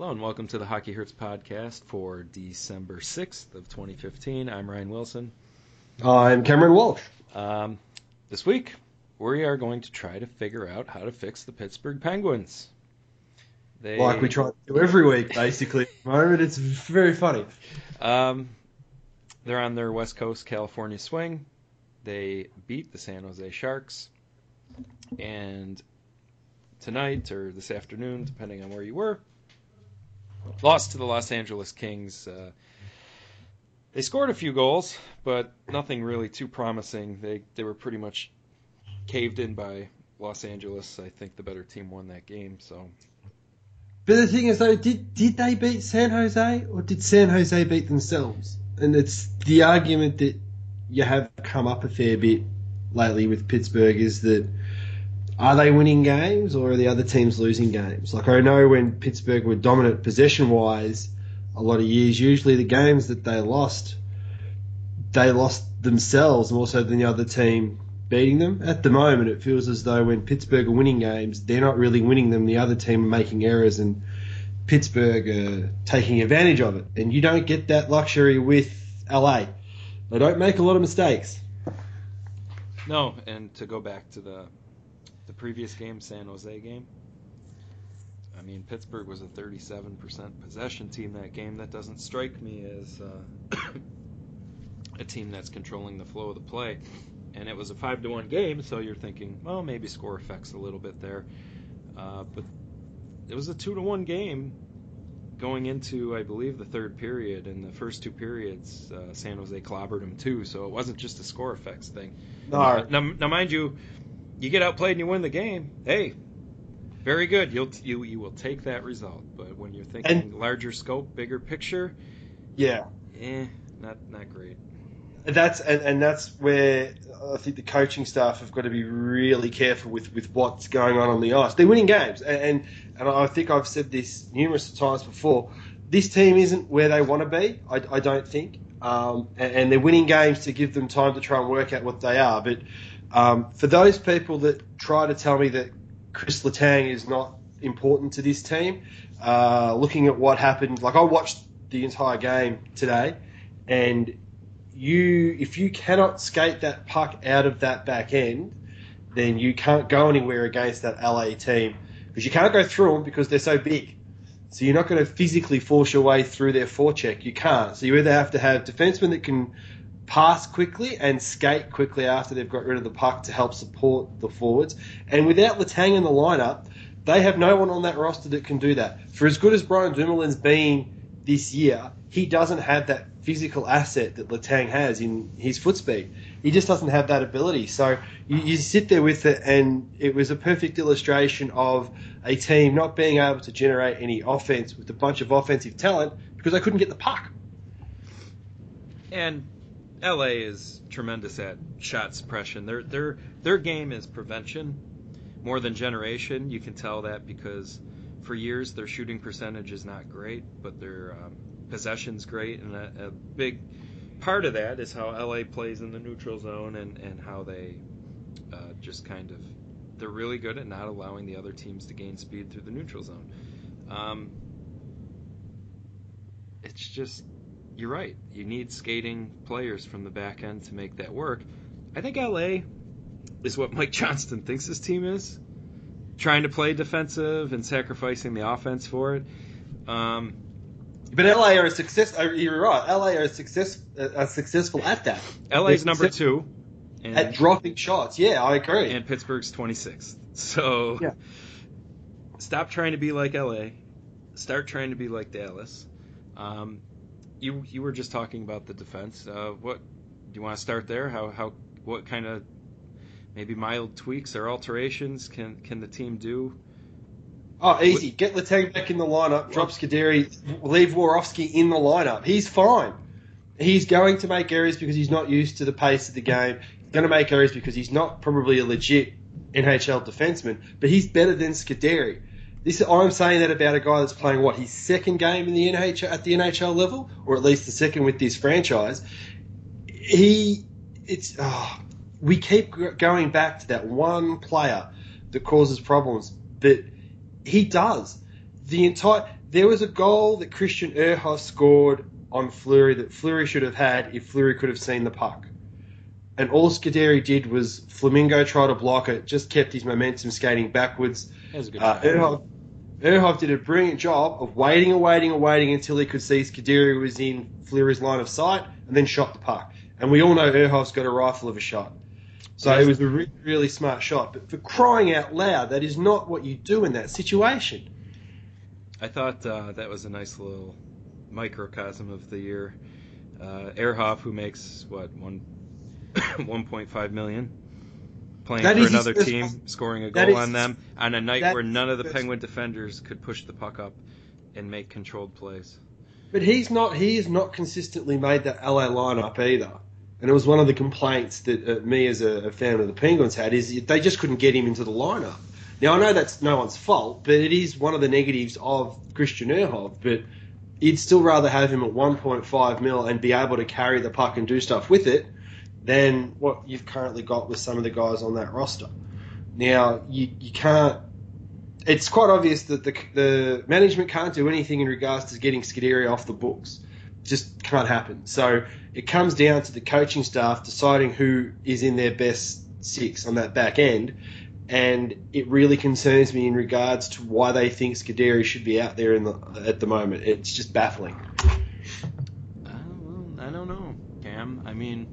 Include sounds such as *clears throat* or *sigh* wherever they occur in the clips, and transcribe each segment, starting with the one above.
Hello and welcome to the Hockey Hurts podcast for December 6th of 2015. I'm Ryan Wilson. I'm Cameron Walsh. Um, this week, we are going to try to figure out how to fix the Pittsburgh Penguins. They, like we try to do every week, basically. *laughs* Moment, it's very funny. Um, they're on their West Coast California swing. They beat the San Jose Sharks. And tonight, or this afternoon, depending on where you were, lost to the Los Angeles Kings. Uh, they scored a few goals, but nothing really too promising. They they were pretty much caved in by Los Angeles. I think the better team won that game. So. But the thing is, though, did did they beat San Jose or did San Jose beat themselves? And it's the argument that you have come up a fair bit lately with Pittsburgh is that are they winning games or are the other teams losing games? Like I know when Pittsburgh were dominant possession wise a lot of years, usually the games that they lost, they lost themselves more so than the other team beating them. At the moment, it feels as though when Pittsburgh are winning games, they're not really winning them. The other team are making errors and Pittsburgh are taking advantage of it. And you don't get that luxury with LA. They don't make a lot of mistakes. No, and to go back to the the previous game, San Jose game. I mean, Pittsburgh was a 37% possession team that game. That doesn't strike me as uh, *coughs* a team that's controlling the flow of the play. And it was a five to one game, so you're thinking, well, maybe score affects a little bit there. Uh, but it was a two to one game going into, I believe, the third period. And the first two periods, uh, San Jose clobbered them too, so it wasn't just a score effects thing. No. Now, now, mind you, you get outplayed and you win the game, hey, very good. You'll you you will take that result. But when you're thinking and, larger scope, bigger picture, yeah, eh, not not great. That's and, and that's where I think the coaching staff have got to be really careful with, with what's going on on the ice. They're winning games, and, and and I think I've said this numerous times before. This team isn't where they want to be. I, I don't think, um, and, and they're winning games to give them time to try and work out what they are. But um, for those people that try to tell me that Chris Letang is not important to this team, uh, looking at what happened, like I watched the entire game today, and you, if you cannot skate that puck out of that back end, then you can't go anywhere against that LA team because you can't go through them because they're so big. So you're not going to physically force your way through their forecheck. You can't. So you either have to have defensemen that can pass quickly and skate quickly after they've got rid of the puck to help support the forwards. And without Letang in the lineup, they have no one on that roster that can do that. For as good as Brian Dumoulin's been this year, he doesn't have that physical asset that Letang has in his foot speed. He just doesn't have that ability. So you, you sit there with it, and it was a perfect illustration of a team not being able to generate any offense with a bunch of offensive talent because they couldn't get the puck. And LA is tremendous at shot suppression. Their their their game is prevention more than generation. You can tell that because for years their shooting percentage is not great, but their um, possession's great, and a, a, big part of that is how LA plays in the neutral zone and and how they uh, just kind of they're really good at not allowing the other teams to gain speed through the neutral zone. Um, it's just you're right. You need skating players from the back end to make that work. I think LA is what *laughs* Mike Johnston thinks his team is, trying to play defensive and sacrificing the offense for it. Um, but LA are a success. Uh, you're right. LA are success, are successful at that. LA's number two. And, at dropping shots. Yeah, I agree. And Pittsburgh's 26th. So yeah. stop trying to be like LA. Start trying to be like Dallas. Um, you you were just talking about the defense. Uh, what do you want to start there? How how what kind of maybe mild tweaks or alterations can can the team do? Oh, easy. Get Letang back in the lineup. Drop Scuderi. Leave Warsofsky in the lineup. He's fine. He's going to make errors because he's not used to the pace of the game. He's going to make errors because he's not probably a legit NHL defenseman, but he's better than Scuderi. This I'm saying that about a guy that's playing what his second game in the NHL at the NHL level, or at least the second with this franchise. He, it's oh, we keep going back to that one player that causes problems, but he does. the entire there was a goal that Christian Ehrhoff scored on Fleury that Fleury should have had if Fleury could have seen the puck. And all Scuderi did was Flamingo try to block it, just kept his momentum skating backwards. That was a good Uh, Ehrhoff did a brilliant job of waiting and waiting and waiting until he could see Scuderi was in Fleury's line of sight and then shot the puck. And we all know Ehrhoff's got a rifle of a shot. So Yes. it was a re- really smart shot. But for crying out loud, that is not what you do in that situation. I thought uh, that was a nice little microcosm of the year. Uh, Ehrhoff, who makes what one *coughs* 1.5 million, playing That for another team, scoring a goal on them on a night where none of the Penguin defenders could push the puck up and make controlled plays. But he's not. He has not consistently made that LA lineup either. And it was one of the complaints that uh, me, as a, a fan of the Penguins, had is they just couldn't get him into the lineup. Now I know that's no one's fault, but it is one of the negatives of Christian Ehrhoff. But you'd still rather have him at 1.5 mil and be able to carry the puck and do stuff with it than what you've currently got with some of the guys on that roster. Now you you can't. It's quite obvious that the the management can't do anything in regards to getting Scuderi off the books. Just can't happen. So it comes down to the coaching staff deciding who is in their best six on that back end. And it really concerns me in regards to why they think Scuderi should be out there in the, at the moment. It's just baffling. Uh, I don't know, Cam. I mean,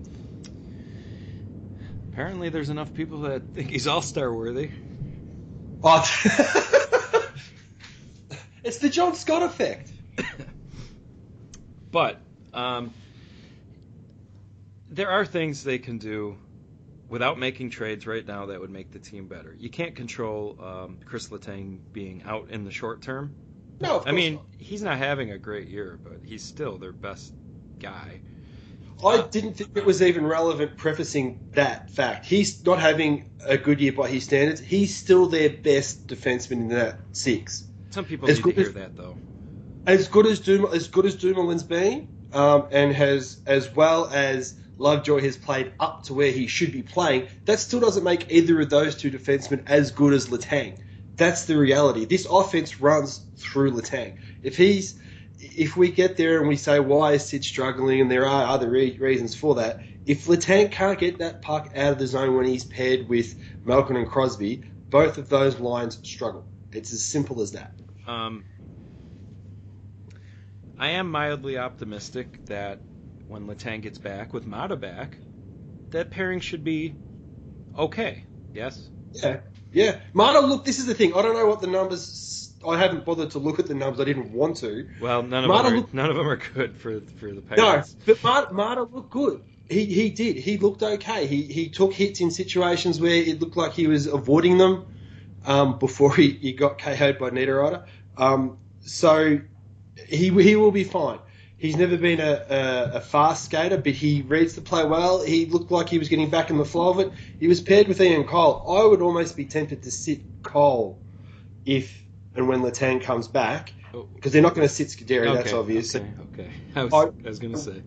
apparently there's enough people that think he's all-star worthy. Oh, *laughs* it's the John Scott effect. *coughs* But um, there are things they can do without making trades right now that would make the team better. You can't control um, Chris Letang being out in the short term. No, of I mean, course he's not having a great year, but he's still their best guy. I didn't think it was even relevant prefacing that fact. He's not having a good year by his standards. He's still their best defenseman in that six. Some people As need to hear as- that though. As good as Doom, as good as Dumoulin's been, um, and has as well as Lovejoy has played up to where he should be playing. That still doesn't make either of those two defensemen as good as Letang. That's the reality. This offense runs through Letang. If he's if we get there and we say why is Sid struggling, and there are other re- reasons for that. If Letang can't get that puck out of the zone when he's paired with Malkin and Crosby, both of those lines struggle. It's as simple as that. Um, I am mildly optimistic that when Letang gets back with Maatta back, that pairing should be okay. Yes. Yeah, yeah. Maatta, look, this is the thing. I don't know what the numbers. I haven't bothered to look at the numbers. I didn't want to. Well, none of Maatta them are, look- none of them are good for for the No, but Maatta, Maatta looked good. He he did. He looked okay. He he took hits in situations where it looked like he was avoiding them um, before he, he got KO'd by Niederreiter. Um, so he he will be fine. He's never been a, a, a fast skater, but he reads the play well. He looked like he was getting back in the flow of it. He was paired with Ian Cole. I would almost be tempted to sit Cole if and when Letang comes back Oh, because they're not going to sit Scuderi. that's obvious. Okay, okay. *laughs* I was, I- I was gonna say.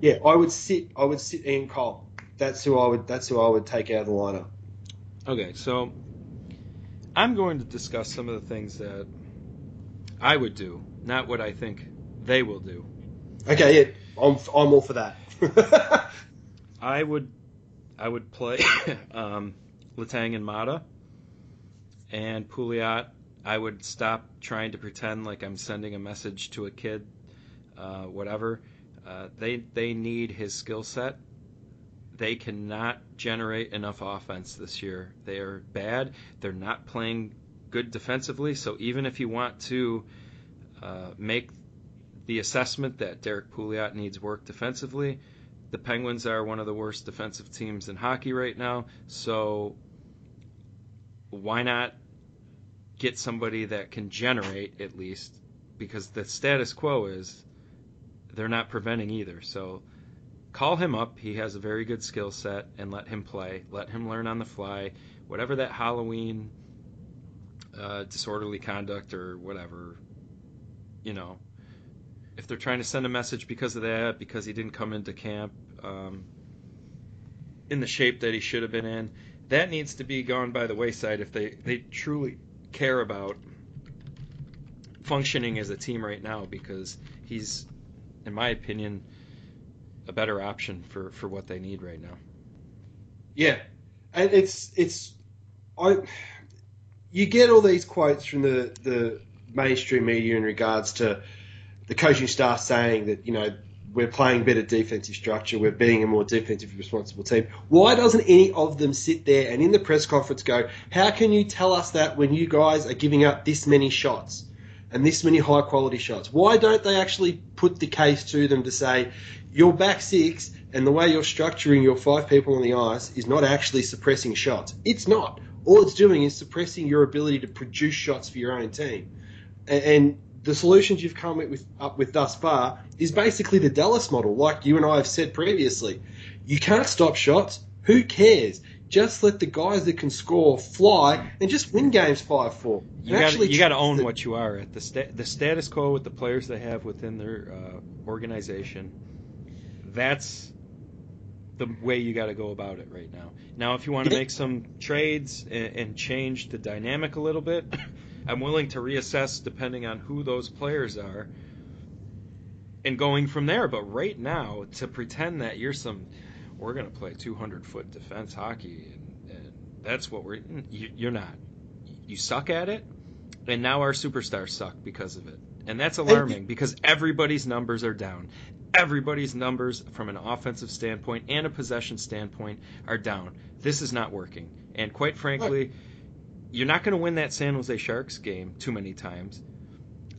Yeah, I would sit. I would sit Ian Cole. That's who I would. That's who I would take out of the lineup. Okay, so I'm going to discuss some of the things that I would do, not what I think they will do. Okay, yeah, I'm. I'm all for that. *laughs* I would I would play *coughs* um, Letang and Maatta and Pouliot. I would stop trying to pretend like I'm sending a message to a kid, uh, whatever. Uh, they they need his skill set. They cannot generate enough offense this year. They are bad. They're not playing good defensively. So even if you want to uh, make the assessment that Derrick Pouliot needs work defensively, the Penguins are one of the worst defensive teams in hockey right now. So why not get somebody that can generate at least? Because the status quo is they're not preventing either. So call him up. He has a very good skill set and let him play. Let him learn on the fly. Whatever that Halloween uh, disorderly conduct or whatever, you know, if they're trying to send a message because of that, because he didn't come into camp um, in the shape that he should have been in, that needs to be gone by the wayside if they, they truly care about functioning as a team right now because he's, in my opinion, a better option for, for what they need right now. Yeah, and it's it's I you get all these quotes from the the mainstream media in regards to the coaching staff saying that you know we're playing better defensive structure, we're being a more defensively responsible team. Why doesn't any of them sit there and in the press conference go, how can you tell us that when you guys are giving up this many shots and this many high quality shots? Why don't they actually put the case to them to say, your back six and the way you're structuring your five people on the ice is not actually suppressing shots? It's not. All it's doing is suppressing your ability to produce shots for your own team. And the solutions you've come with, up with thus far is basically the Dallas model, like you and I have said previously. You can't stop shots. Who cares? Just let the guys that can score fly and just win games five four. You got to own the, what you are at the sta- the status quo with the players they have within their uh, organization. That's the way you got to go about it right now. Now, if you want to make some trades and, and change the dynamic a little bit. I'm willing to reassess depending on who those players are and going from there. But right now, to pretend that you're some, we're going to play 200 foot defense hockey, and, and that's what we're, mm, you, are not. You suck at it, and now our superstars suck because of it. And that's alarming because everybody's numbers are down. Everybody's numbers from an offensive standpoint and a possession standpoint are down. This is not working. And quite frankly, you're not going to win that San Jose Sharks game too many times.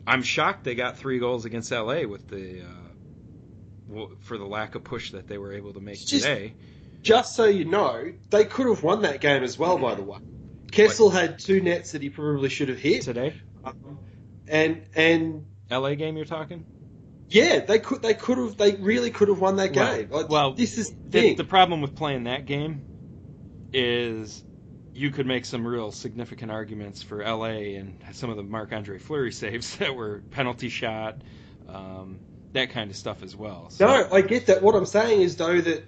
I'm shocked they got three goals against LA with the uh, for the lack of push that they were able to make just, today. Just so you know, they could have won that game as well. By the way, Kessel had two nets that he probably should have hit today. Um, and and LA game you're talking? Yeah, they could. They could have. They really could have won that game. Well, well this is the, the problem with playing that game is you could make some real significant arguments for LA and some of the Marc Andre Fleury saves *laughs* that were penalty shot, um, that kind of stuff as well. So. No, I get that. What I'm saying is though that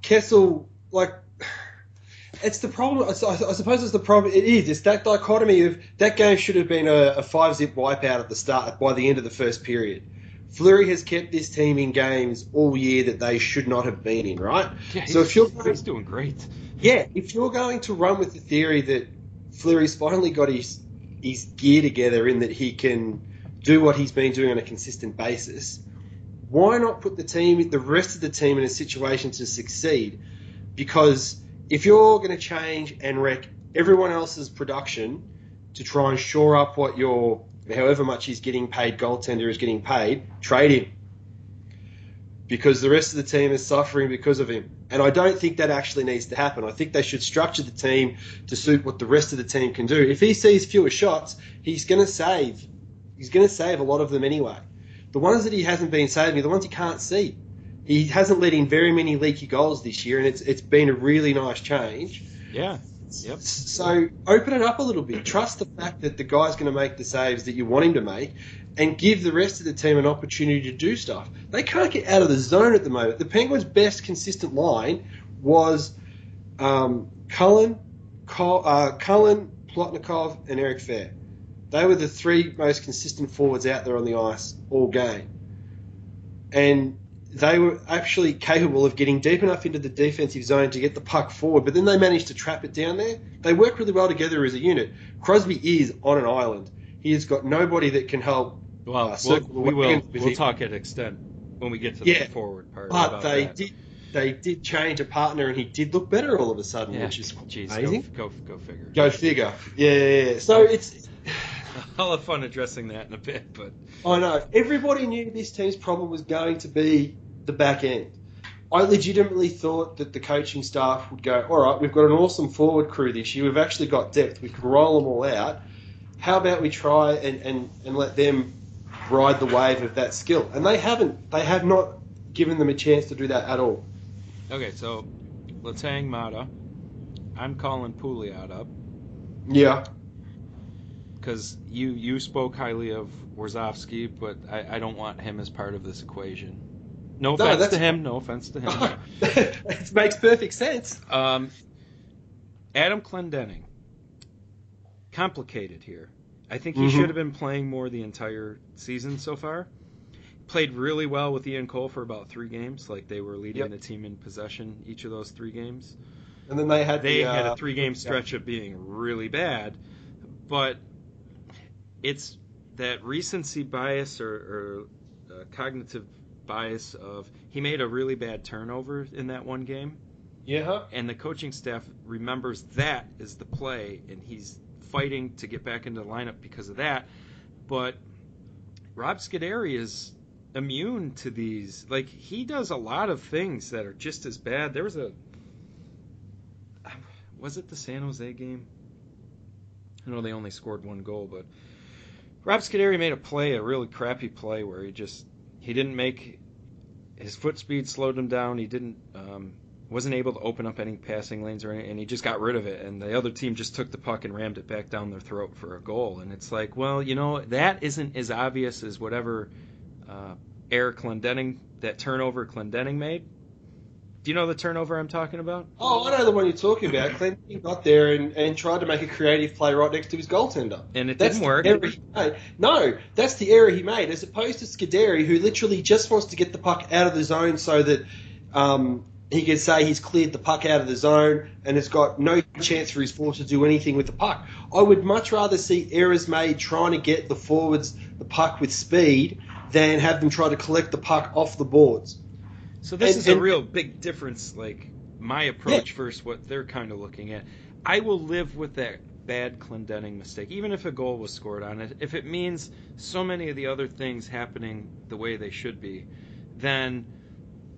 Kessel, like, *sighs* it's the problem. I suppose it's the problem. It is. It's that dichotomy of that game should have been a, a five zip wipeout at the start by the end of the first period. Fleury has kept this team in games all year that they should not have been in, right? Yeah, so if you're he's doing great. Yeah, if you're going to run with the theory that Fleury's finally got his his gear together in that he can do what he's been doing on a consistent basis, why not put the team, the rest of the team, in a situation to succeed? Because if you're going to change and wreck everyone else's production to try and shore up what your however much he's getting paid, goaltender is getting paid, trade him because the rest of the team is suffering because of him. And I don't think that actually needs to happen. I think they should structure the team to suit what the rest of the team can do. If he sees fewer shots, he's going to save. He's going to save a lot of them anyway. The ones that he hasn't been saving are the ones he can't see. He hasn't let in very many leaky goals this year, and it's it's been a really nice change. Yeah. Yep. So open it up a little bit. Trust the fact that the guy's going to make the saves that you want him to make, and give the rest of the team an opportunity to do stuff. They can't get out of the zone at the moment. The Penguins' best consistent line was um, Cullen, Col- uh, Cullen, Plotnikov, and Eric Fehr. They were the three most consistent forwards out there on the ice all game. And they were actually capable of getting deep enough into the defensive zone to get the puck forward, but then they managed to trap it down there. They work really well together as a unit. Crosby is on an island. He has got nobody that can help well, uh, we'll we will we'll talk at extent when we get to yeah, the forward part. But they that. did they did change a partner, and he did look better all of a sudden, yeah. which is Jeez, amazing. Go, go, go figure. Go figure. Yeah, yeah, yeah. So it's. I'll have fun addressing that in a bit, but I know everybody knew this team's problem was going to be the back end. I legitimately thought that the coaching staff would go, all right, we've got an awesome forward crew this year. We've actually got depth. We can roll them all out. How about we try and, and, and let them ride the wave of that skill. And they haven't. They have not given them a chance to do that at all. Okay, so let's hang Maatta. I'm calling Pouliot up. Yeah. Because you you spoke highly of Warsofsky, but I, I don't want him as part of this equation. No offense no, to him. No offense to him. *laughs* it makes perfect sense. Um, Adam Clendenning. Complicated here. I think he Mhm. should have been playing more the entire season so far. Played really well with Ian Cole for about three games. Like they were leading Yep. the team in possession each of those three games. And then they had They the, had uh, a three game stretch of being really bad, but it's that recency bias or, or uh, cognitive bias of he made a really bad turnover in that one game, Yeah. and the coaching staff remembers that is the play, and he's fighting to get back into the lineup because of that. But Rob Scuderi is immune to these. Like he does a lot of things that are just as bad. There was a was it the San Jose game? I know they only scored one goal, but Rob Scuderi made a play, a really crappy play where he just he didn't make his foot speed slowed him down. He didn't um, wasn't able to open up any passing lanes or any, and he just got rid of it. And the other team just took the puck and rammed it back down their throat for a goal. And it's like, well, you know, that isn't as obvious as whatever uh, error Clendenning that turnover Clendenning made. Do you know the turnover I'm talking about? Oh, I know the one you're talking about. Clinton *laughs* got there and, and tried to make a creative play right next to his goaltender. And it That's didn't work. error he made. No, that's the error he made, as opposed to Scuderi, who literally just wants to get the puck out of the zone so that um, he can say he's cleared the puck out of the zone and has got no chance for his forward to do anything with the puck. I would much rather see errors made trying to get the forwards the puck with speed than have them try to collect the puck off the boards. So this And- is a real big difference, like my approach versus what they're kind of looking at. I will live with that bad Clendenning mistake, even if a goal was scored on it. If it means so many of the other things happening the way they should be, then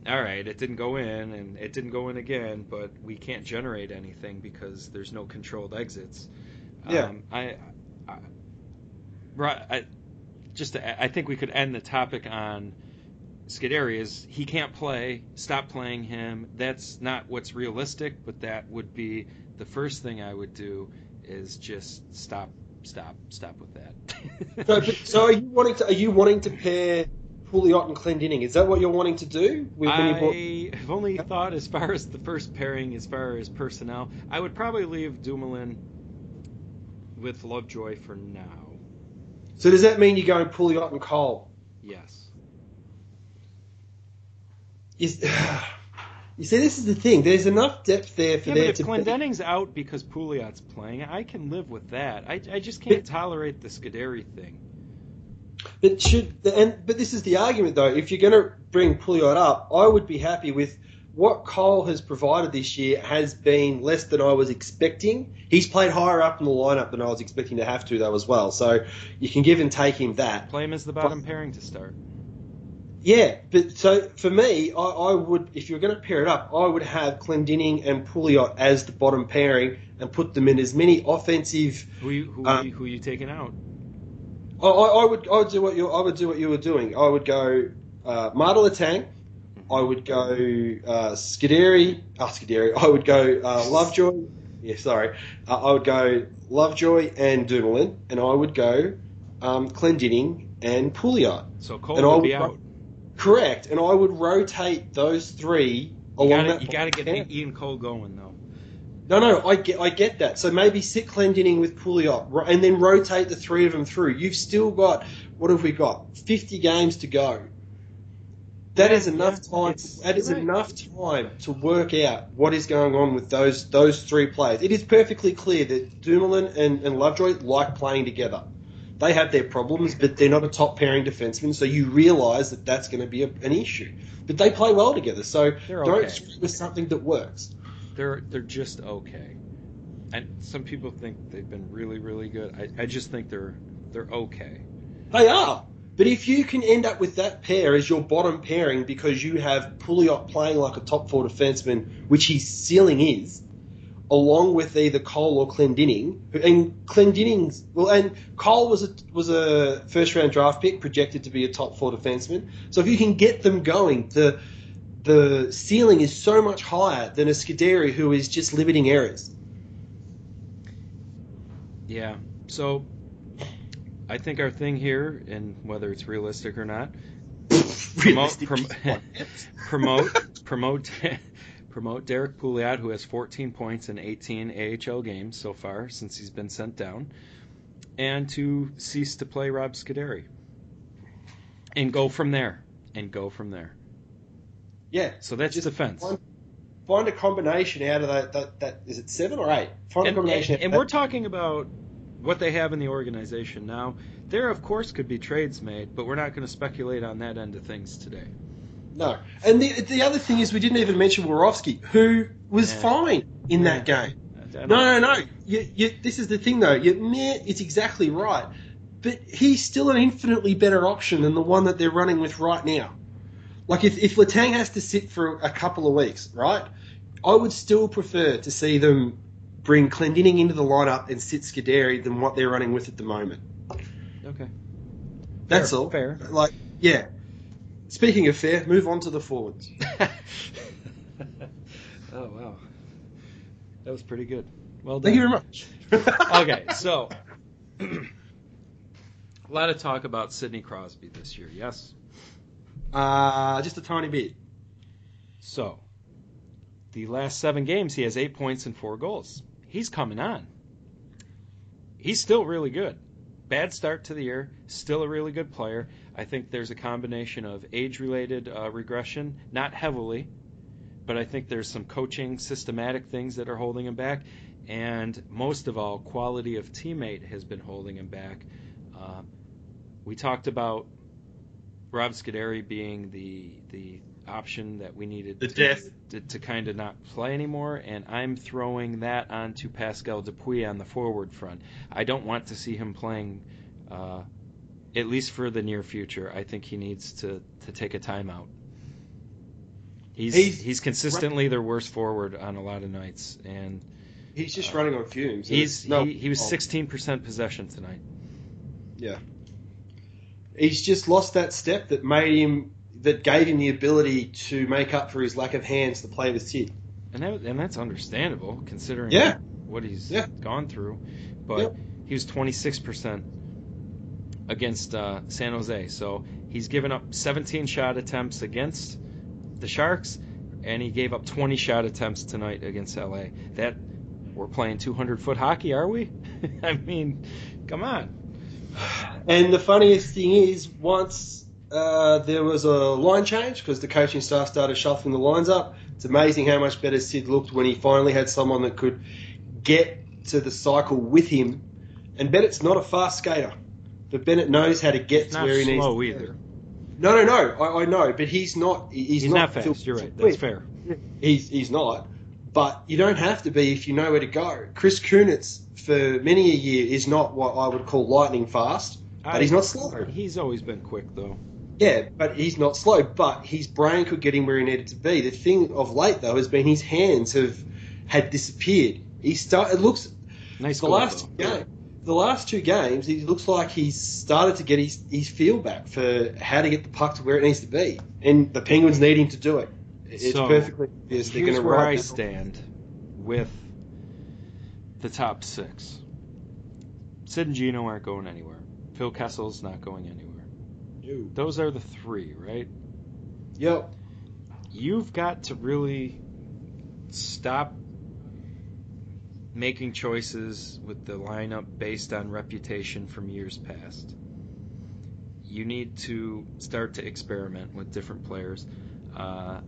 all right, it didn't go in and it didn't go in again, but we can't generate anything because there's no controlled exits. Yeah. Um, I, I, I just I think we could end the topic on Scuderi is he can't play. Stop playing him. That's not what's realistic, but that would be the first thing I would do is just stop, stop, stop with that. *laughs* So, so are you wanting to are you wanting to pair Pouliot and Clendenning? Is that what you're wanting to do? With, when I have only thought as far as the first pairing, as far as personnel, I would probably leave Dumoulin with Lovejoy for now. so does that mean you're going Pouliot and Cole? Yes. Is, *sighs* you see, this is the thing. There's enough depth there for Yeah, but there if to be. Clendenning's out because Pouliot's playing, I can live with that. I, I just can't tolerate the Scuderi thing. But should and but this is the argument though. If you're going to bring Pouliot up, I would be happy with what Cole has provided this year. Has been less than I was expecting. He's played higher up in the lineup than I was expecting to have to though as well. So you can give and take him that. Play him as the bottom pairing to start. Yeah, but so for me, I, I would, if you're going to pair it up, I would have Clendenning and Pouliot as the bottom pairing and put them in as many offensive. Who you, who, Um, you, who you taking out? I, I, I would, I would do what you, I would do what you were doing. I would go uh, Maatta Letang. I would go uh, Scuderi. Oh, Scuderi. I would go uh, Lovejoy. Yeah, sorry. Uh, I would go Lovejoy and Dumoulin, and I would go um, Clendenning and Pouliot. So Cole and I would would be out. Correct, and I would rotate those three You along gotta, that. you gotta get Yeah. Ian Cole going though. No, no, I get, I get that. So maybe sit Clendenning with Pouliot, and then rotate the three of them through. You've still got what have we got? Fifty games to go. That Yeah, is enough yeah, time. That is right. enough time to work out what is going on with those those three players. It is perfectly clear that Dumoulin and, and Lovejoy like playing together. They have their problems, but they're not a top pairing defenseman, so you realise that that's going to be a, an issue. But they play well together, so They're don't okay. screw with something that works. They're they're just okay. And some people think they've been really really good. I, I just think they're they're okay. They are. But if you can end up with that pair as your bottom pairing because you have Pouliot playing like a top four defenseman, which his ceiling is, along with either Cole or Clendenning, who- and Clendenning's well, and Cole was a was a first round draft pick projected to be a top four defenseman. So if you can get them going, the the ceiling is so much higher than a Scuderi who is just limiting errors. Yeah. So I think our thing here, and whether it's realistic or not, *laughs* promote Realistic. prom- *laughs* promote promote promote Derrick Pouliot, who has 14 points in 18 AHL games so far since he's been sent down, and to cease to play Rob Scuderi. And go from there. And go from there. Yeah. So that's Just defense. Find, find a combination out of that, that. That is it seven or eight? Find a combination. and, and we're talking about what they have in the organization now. There, of course, could be trades made, but we're not going to speculate on that end of things today. No. And the the other thing is we didn't even mention Warsofsky, who was Yeah. fine in that game. I- I don't- No, no, no. You, you, this is the thing, though. You, meh, it's exactly right. But he's still an infinitely better option than the one that they're running with right now. Like, if, if Letang has to sit for a couple of weeks, right, I would still prefer to see them bring Clendenning into the lineup and sit Scuderi than what they're running with at the moment. Okay. That's Fair, all. fair. Like, yeah. Speaking of fair, move on to the forwards. *laughs* oh wow, that was pretty good. Well done. Thank you very much. *laughs* okay, so *clears throat* a lot of talk about Sidney Crosby this year. Yes. Uh, just a tiny bit. So the last seven games, he has eight points and four goals. He's coming on. He's still really good. Bad start to the year, still a really good player. I think there's a combination of age-related uh, regression, not heavily, but I think there's some coaching, systematic things that are holding him back, and most of all, quality of teammate has been holding him back. Uh, we talked about Rob Scuderi being the the option that we needed The to, death. to, to kind of not play anymore, and I'm throwing that onto Pascal Dupuis on the forward front. I don't want to see him playing, uh, at least for the near future. I think he needs to, to take a timeout. He's, He's- he's consistently their worst forward on a lot of nights, and He's just uh, running on fumes. he's No- he, he was oh. 16% possession tonight. Yeah. He's just lost that step that made him, that gave him the ability to make up for his lack of hands to play with Sid. And that, and that's understandable considering Yeah. what he's Yeah. gone through. But he was 26% against uh, San Jose. So he's given up 17 shot attempts against the Sharks, and he gave up 20 shot attempts tonight against LA. That we're playing 200 foot hockey, are we? *laughs* I mean, come on. And the funniest thing is, once uh, there was a line change because the coaching staff started shuffling the lines up, it's amazing how much better Sid looked when he finally had someone that could get to the cycle with him. And Bennett's not a fast skater, but Bennett knows how to get It's to where he needs Not slow to either. No, no, no. I, I know, but he's not. He's, He's, not, Phil- fast. You're right. That's fair. He's he's not. But you don't have to be if you know where to go. Chris Kunitz, for many a year, is not what I would call lightning fast, but he's not slow. He's always been quick, though. Yeah, but he's not slow. But his brain could get him where he needed to be. The thing of late though has been his hands have had disappeared. He start. It looks Nice the goal, last though. game. The last two games, he looks like he's started to get his, his feel back for how to get the puck to where it needs to be, and the Penguins need him to do it. It's So, perfectly obvious they're Here's going to where I ride. stand with the top six. Sid and Gino aren't going anywhere. Phil Kessel's not going anywhere. Those are the three, right? Yep. You've got to really stop making choices with the lineup based on reputation from years past. You need to start to experiment with different players. Uh,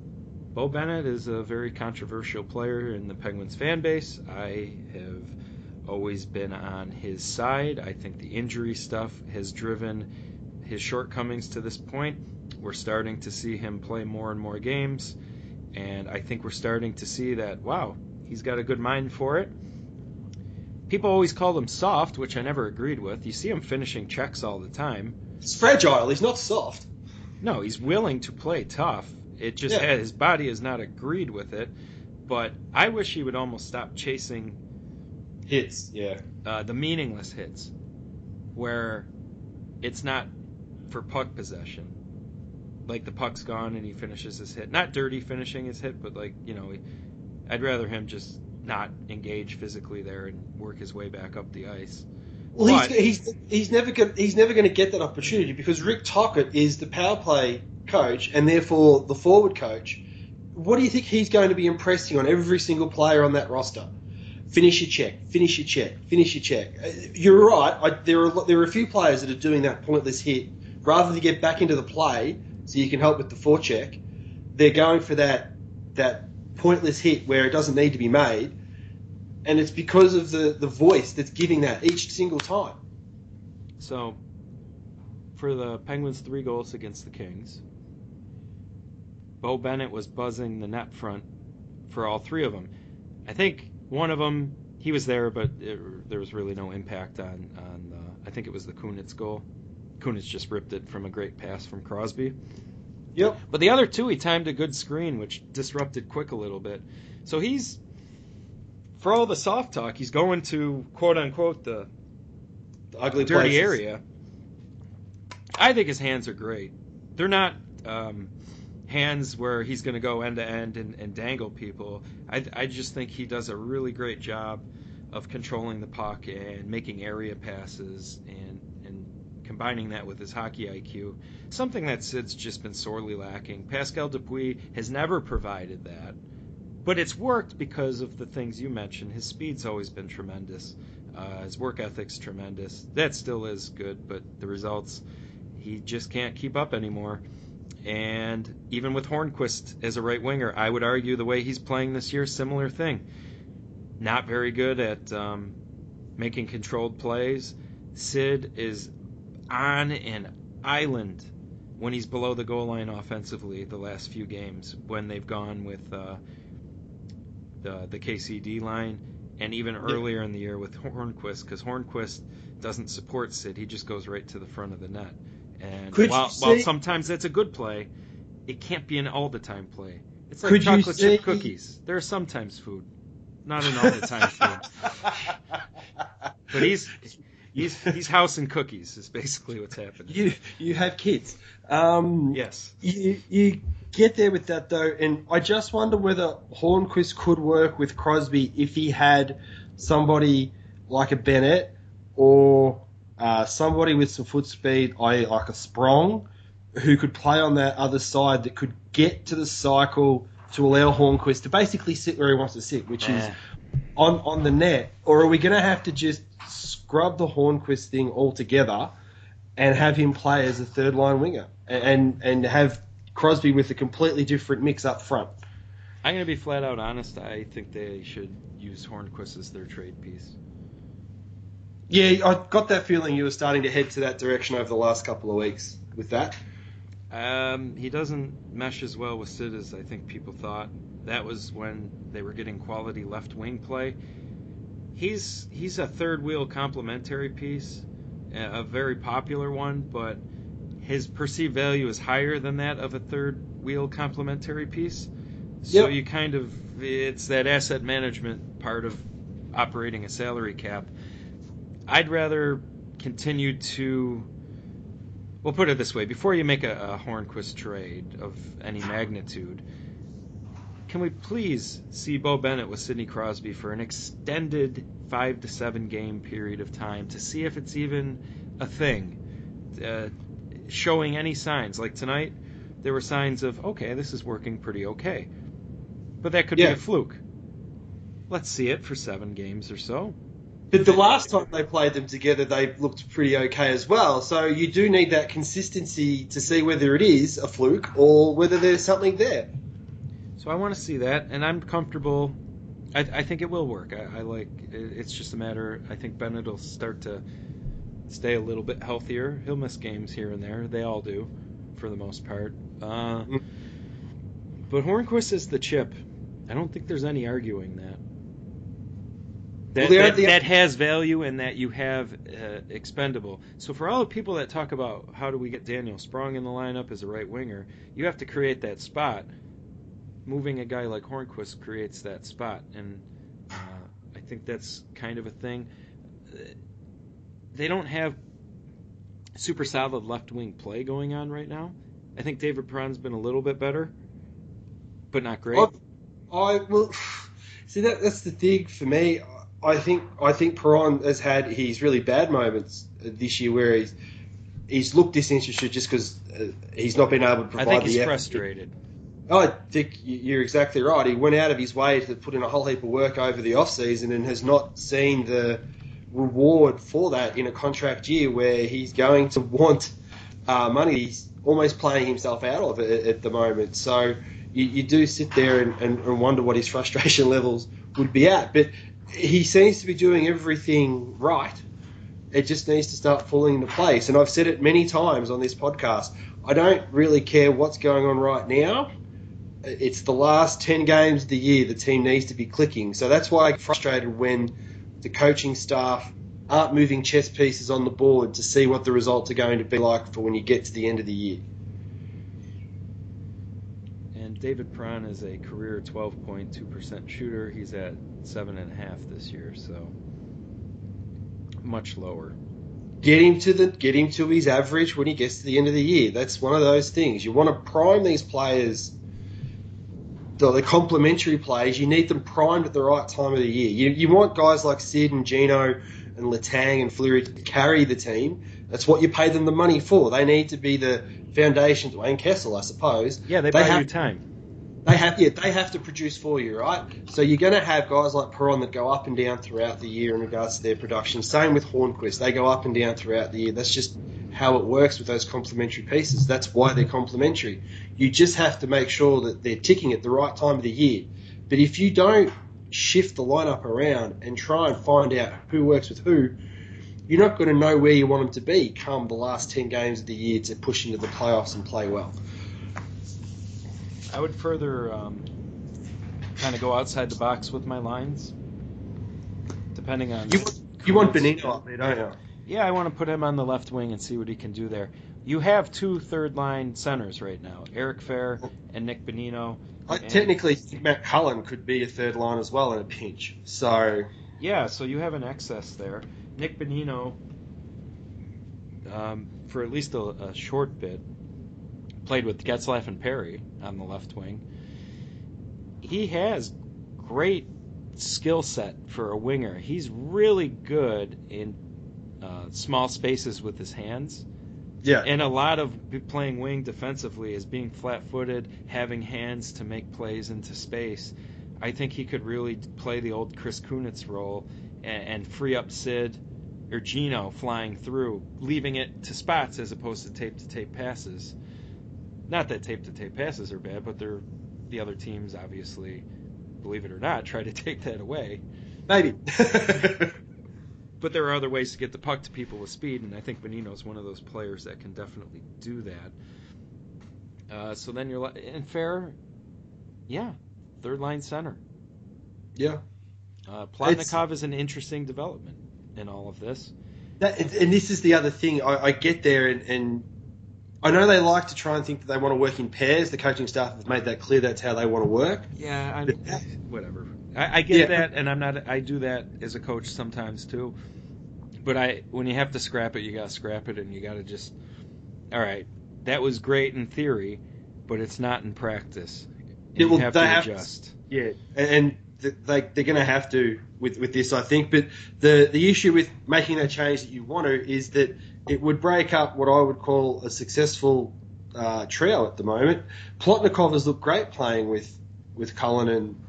Beau Bennett is a very controversial player in the Penguins fan base. I have always been on his side. I think the injury stuff has driven his shortcomings to this point. We're starting to see him play more and more games, and I think we're starting to see that, wow, he's got a good mind for it. People always call him soft, which I never agreed with. You see him finishing checks all the time. It's fragile. He's not soft. No, he's willing to play tough. It just Yeah. his body has not agreed with it. But I wish he would almost stop chasing Hits. Yeah. uh, the meaningless hits, where it's not for puck possession. Like the puck's gone and he finishes his hit. Not dirty finishing his hit, but like you know, I'd rather him just not engage physically there and work his way back up the ice. Well, But- he's, he's he's never going he's never going to get that opportunity because Rick Tocchet is the power play coach and therefore the forward coach. What do you think he's going to be impressing on every single player on that roster? finish your check, finish your check, finish your check. Uh, You're right. I, there are there are a few players that are doing that pointless hit rather than get back into the play so you can help with the forecheck. They're going for that that pointless hit where it doesn't need to be made, and it's because of the the voice that's giving that each single time. So, for the Penguins' three goals against the Kings, Beau Bennett was buzzing the net front for all three of them. I think one of them he was there, but it, there was really no impact on on. The, I think it was the Kunitz goal. Kunitz just ripped it from a great pass from Crosby. Yep. But the other two, he timed a good screen, which disrupted Quick a little bit. So he's, for all the soft talk, he's going to quote unquote the The ugly dirty places. area. I think his hands are great. They're not um, hands where he's going to go end to end and and dangle people. I, I just think he does a really great job of controlling the puck and making area passes and and combining that with his hockey IQ. Something that Sid's just been sorely lacking. Pascal Dupuis has never provided that. But it's worked because of the things you mentioned. His speed's always been tremendous. Uh, his work ethic's tremendous. That still is good, but the results, he just can't keep up anymore. And even with Hornqvist as a right winger, I would argue the way he's playing this year, similar thing. Not very good at um, making controlled plays. Sid is on an island when he's below the goal line offensively the last few games when they've gone with uh, the the KCD line and even earlier in the year with Hornqvist because Hornqvist doesn't support Sid he just goes right to the front of the net. And Could while, you while sometimes that's a good play it can't be an all the time play. It's like chocolate chip cookies. They're sometimes food not an all the time *laughs* food. But he's he's he's house and cookies is basically what's happening you you have kids. Um, yes You, you get there with that though, and I just wonder whether Hornqvist could work with Crosby if he had somebody like a Bennett or uh, somebody with some foot speed, i.e., like a Sprong, who could play on that other side that could get to the cycle to allow Hornqvist to basically sit where he wants to sit, which is Eh. On on the net, or are we going to have to just scrub the Hornqvist thing altogether and have him play as a third line winger and and have Crosby with a completely different mix up front? I'm going to be flat out honest. I think they should use Hornqvist as their trade piece. Yeah, I got that feeling you were starting to head to that direction over the last couple of weeks with that. Um, he doesn't mesh as well with Sid as I think people thought. That was when they were getting quality left wing play. He's he's a third wheel complementary piece, a very popular one, but his perceived value is higher than that of a third wheel complementary piece. So Yep. you kind of it's that asset management part of operating a salary cap. I'd rather continue to We'll put it this way: before you make a, a Hornqvist trade of any *sighs* magnitude, can we please see Beau Bennett with Sidney Crosby for an extended five to seven game period of time to see if it's even a thing, uh, showing any signs? Like tonight, there were signs of okay, this is working pretty okay, but that could Yeah. be a fluke. Let's see it for seven games or so. But the last time they played them together, they looked pretty okay as well. So you do need that consistency to see whether it is a fluke or whether there's something there. So I want to see that, and I'm comfortable. I, I think it will work. I, I like. it- It's just a matter. I think Bennett will start to stay a little bit healthier. He'll miss games here and there. They all do, for the most part. Uh, Mm. but Hornqvist is the chip. I don't think there's any arguing that. That, Well, that, the- that has value and that you have uh, expendable. So for all the people that talk about how do we get Daniel Sprong in the lineup as a right winger, you have to create that spot moving a guy like Hornqvist creates that spot, and uh, I think that's kind of a thing. They don't have super solid left wing play going on right now. I think David Perron's been a little bit better, but not great. I, I will see that. That's the thing for me. I think I think Perron has had his really bad moments this year where he's he's looked disinterested just because uh, he's not been able to I provide think the he's effort. I think you're exactly right. He went out of his way to put in a whole heap of work over the off season and has not seen the reward for that in a contract year where he's going to want uh, money. He's almost playing himself out of it at the moment. So you, you do sit there and, and, and wonder what his *laughs* frustration levels would be at. But he seems to be doing everything right. It just needs to start falling into place. And I've said it many times on this podcast. I don't really care what's going on right now. It's the last 10 games of the year the team needs to be clicking. So that's why I get frustrated when the coaching staff aren't moving chess pieces on the board to see what the results are going to be like for when you get to the end of the year. And David Perron is a career 12.2% shooter. He's at 7.5 this year, so much lower. Get him to the get him to his average when he gets to the end of the year. That's one of those things. You want to prime these players the complementary players, you need them primed at the right time of the year. You, you want guys like Sid and Gino and Letang and Fleury to carry the team. That's what you pay them the money for. They need to be the foundation. To Wayne Kessel, I suppose. Yeah, they, they buy have, you time. They have, yeah, they have to produce for you, right? So you're going to have guys like Perron that go up and down throughout the year in regards to their production. Same with Hornqvist, they go up and down throughout the year. That's just how it works with those complementary pieces. That's why they're complementary. You just have to make sure that they're ticking at the right time of the year. But if you don't shift the lineup around and try and find out who works with who, you're not going to know where you want them to be come the last 10 games of the year to push into the playoffs and play well. I would further um, kind of go outside the box with my lines, depending on. You, you want Bonino up there, don't you? Yeah, I want to put him on the left wing and see what he can do there. You have two third line centers right now, Eric Fehr and Nick Bonino. I technically think Matt Cullen could be a third line as well in a pinch. So yeah, so you have an excess there. Nick Bonino, um, for at least a, a, short bit, played with Getzlaf and Perry on the left wing. He has great skill set for a winger. He's really good in uh, small spaces with his hands. Yeah. And a lot of playing wing defensively is being flat footed, having hands to make plays into space. I think he could really play the old Chris Kunitz role and, and free up Sid or Gino flying through, leaving it to spots as opposed to tape to tape passes. Not that tape to tape passes are bad, but they're the other teams obviously, believe it or not, try to *laughs* take that away. Maybe. *laughs* but there are other ways to get the puck to people with speed, and I think Bonino is one of those players that can definitely do that. Uh, so then you're in Fehr, yeah, third line center. Yeah. Uh, Plotnikov it's, is an interesting development in all of this. That, and this is the other thing. I, I get there, and, and, I know they like to try and think that they want to work in pairs. The coaching staff have made that clear. That's how they want to work. Yeah, I, whatever. I, I get yeah. that, and I'm not. I do that as a coach sometimes too. But I, when you have to scrap it, you got to scrap it, and you got to just. All right, that was great in theory, but it's not in practice. Yeah, well, have they have adjust. To, yeah, and they they're going to have to with with this, I think. But the the issue with making that change that you want to is that it would break up what I would call a successful uh, trio at the moment. Plotnikov has looked great playing with with Cullen and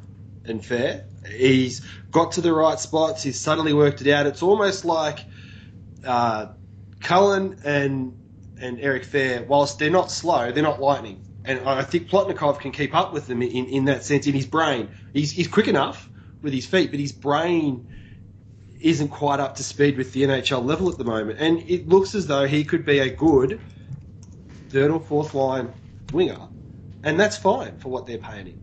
and Fehr. He's got to the right spots. He's suddenly worked it out. It's almost like uh, Cullen and and Eric Fehr, whilst they're not slow, they're not lightning. And I think Plotnikov can keep up with them in, in that sense in his brain. He's, he's quick enough with his feet, but his brain isn't quite up to speed with the NHL level at the moment. And it looks as though he could be a good third or fourth line winger. And that's fine for what they're paying him.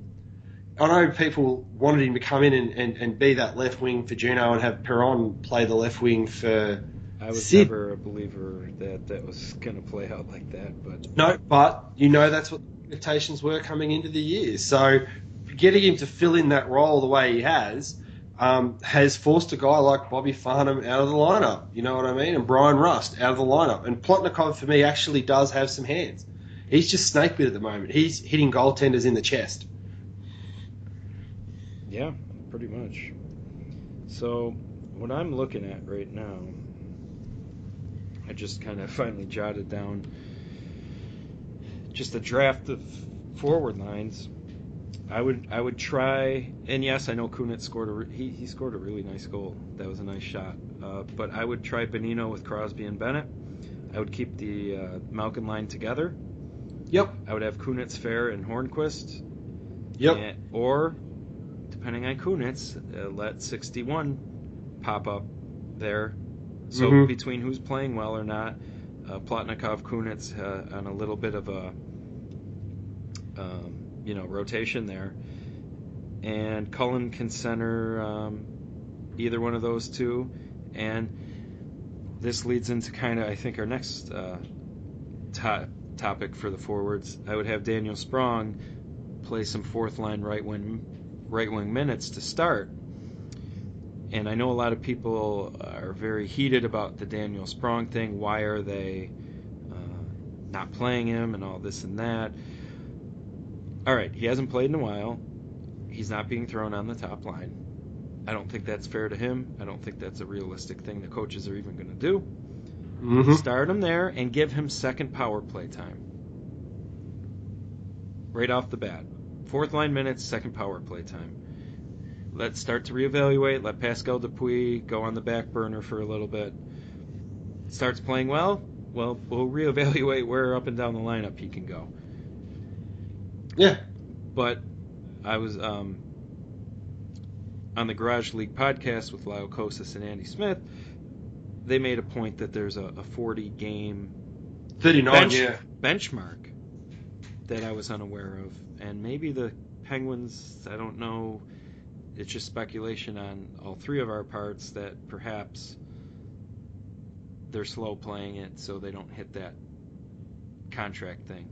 I know people wanted him to come in and, and, and be that left wing for Gino and have Perron play the left wing for. I was Sid. never a believer that that was going to play out like that, but no, but you know that's what the expectations were coming into the year. So getting him to fill in that role the way he has um, has forced a guy like Bobby Farnham out of the lineup. You know what I mean? And Bryan Rust out of the lineup. And Plotnikov for me actually does have some hands. He's just snake bit at the moment. He's hitting goaltenders in the chest. Yeah, pretty much. So, what I'm looking at right now, I just kind of *laughs* finally jotted down just a draft of forward lines, I would I would try. And yes, I know Kunitz scored a re- he he scored a really nice goal. That was a nice shot. Uh, but I would try Bonino with Crosby and Bennett. I would keep the uh, Malkin line together. Yep. I would have Kunitz, Fehr, and Hornqvist. Yep. And- or, depending on Kunitz, uh, let 61 pop up there. So Mhm. between who's playing well or not, uh, Plotnikov, Kunitz uh, on a little bit of a, um, you know, rotation there, and Cullen can center um, either one of those two, and this leads into kind of I think our next uh, to- topic for the forwards. I would have Daniel Sprong play some fourth line right wing right wing minutes to start. And I know a lot of people are very heated about the Daniel Sprong thing. Why are they uh, not playing him and all this and that? All right, he hasn't played in a while. He's not being thrown on the top line. I don't think that's fair to him. I don't think that's a realistic thing the coaches are even going to do. Mhm. Start him there and give him second power play time. Right off the bat. Fourth line minutes, second power play time. Let's start to reevaluate. Let Pascal Dupuis go on the back burner for a little bit. Starts playing well. Well, we'll reevaluate where up and down the lineup he can go. Yeah. But I was um, on the Garage League podcast with Lyle Kosis and Andy Smith. They made a point that there's a, a 40 game 39, bench, yeah. benchmark that I was unaware of, and maybe the Penguins. I don't know. It's just speculation on all three of our parts that perhaps they're slow playing it, so they don't hit that contract thing,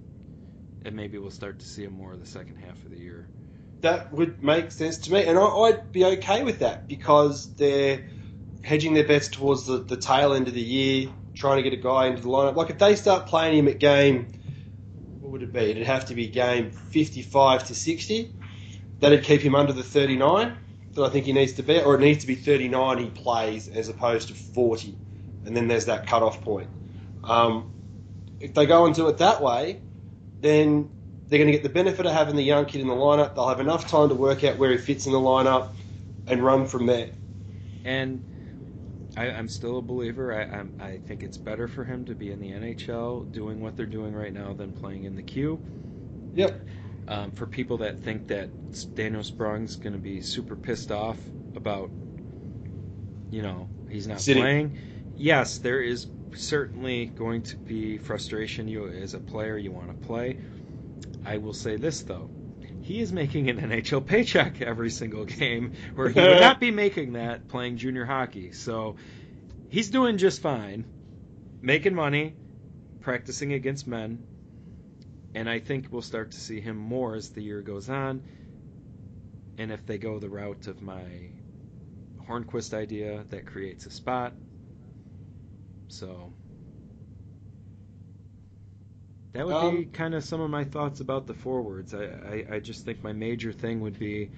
and maybe we'll start to see them more the second half of the year. That would make sense to me, and I, I'd be okay with that because they're hedging their bets towards the, the tail end of the year, trying to get a guy into the lineup. Like if they start playing him at game, what would it be? It'd have to be game 55 to 60. That'd keep him under the 39 that I think he needs to be, or it needs to be 39 he plays as opposed to 40, and then there's that cut-off point. Um, if they go and do it that way, then they're going to get the benefit of having the young kid in the lineup. They'll have enough time to work out where he fits in the lineup and run from there. And I, I'm still a believer. I, I'm, I think it's better for him to be in the NHL doing what they're doing right now than playing in the Q. Yep. Um, for people that think that Daniel Sprong's going to be super pissed off about, you know, he's not Sitting. playing. Yes, there is certainly going to be frustration. You as a player, you want to play. I will say this though. He is making an NHL paycheck every single game, where he would not be making that playing junior hockey. So he's doing just fine, making money, practicing against men, and I think we'll start to see him more as the year goes on. And if they go the route of my Hornqvist idea, that creates a spot. So that would be Um, kind of some of my thoughts about the forwards. I, I, I just think my major thing would be,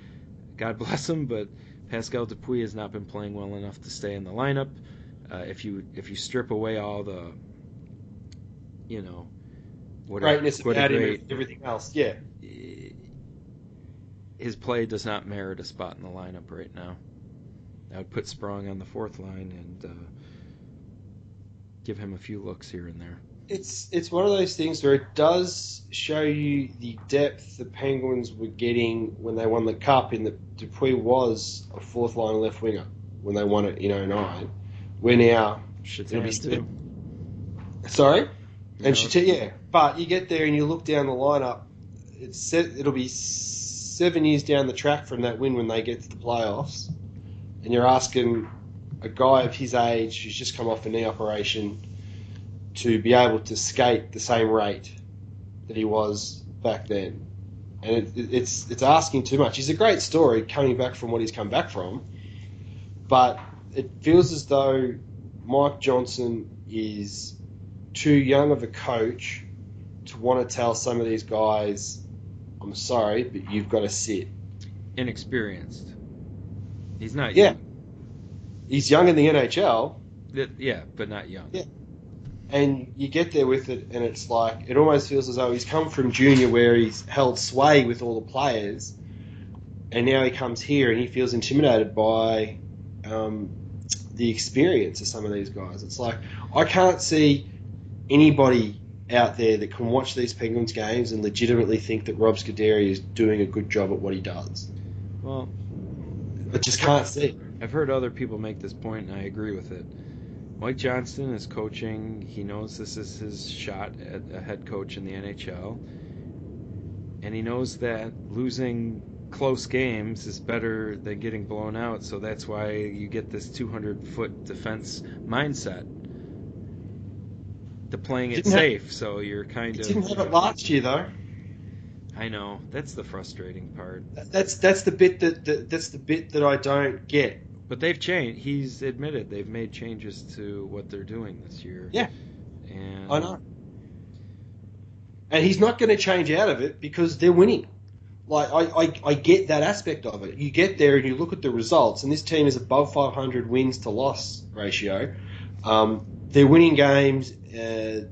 God *laughs* bless him, but Pascal Dupuis has not been playing well enough to stay in the lineup. Uh, if you if you strip away all the, you know, what a- what a great- everything else. Yeah. his play does not merit a spot in the lineup right now. I would put Sprong on the fourth line and uh, give him a few looks here and there. It's it's one of those things where it does show you the depth the Penguins were getting when they won the cup. In that Dupuis was a fourth line left winger when they won it in 09. We're now be be sorry, You and she yeah. But you get there and you look down the lineup. It's set, it'll be seven years down the track from that win when they get to the playoffs, and you're asking a guy of his age who's just come off a knee operation to be able to skate the same rate that he was back then. And it, it- it's it's asking too much. He's a great story coming back from what he's come back from, but it feels as though Mike Johnston is too young of a coach to want to tell some of these guys, "I'm sorry, but you've got to sit." inexperienced. He's not Yeah. young. He's young in the NHL. Yeah, but not young. Yeah. And you get there with it, and it's like it almost feels as though he's come from junior where he's held sway with all the players, and now he comes here and he feels intimidated by um, the experience of some of these guys. It's like I can't see anybody out there that can watch these Penguins games and legitimately think that Rob Scuderi is doing a good job at what he does. Well, I just can't see. I've heard other people make this point, and I agree with it. Mike Johnston is coaching. He knows this is his shot at a head coach in the NHL. And he knows that losing close games is better than getting blown out. So that's why you get this 200 foot defense mindset. The playing it Didn't have- safe. so you're kind of. didn't have it last year though. I know. That's the frustrating part. That's that's the bit that, that that's the bit that I don't get. But they've changed. He's admitted they've made changes to what they're doing this year. Yeah. And I know. And he's not going to change out of it because they're winning. Like I, I, I get that aspect of it. You get there and you look at the results, and this team is above 500 wins to loss ratio. Um, they're winning games uh,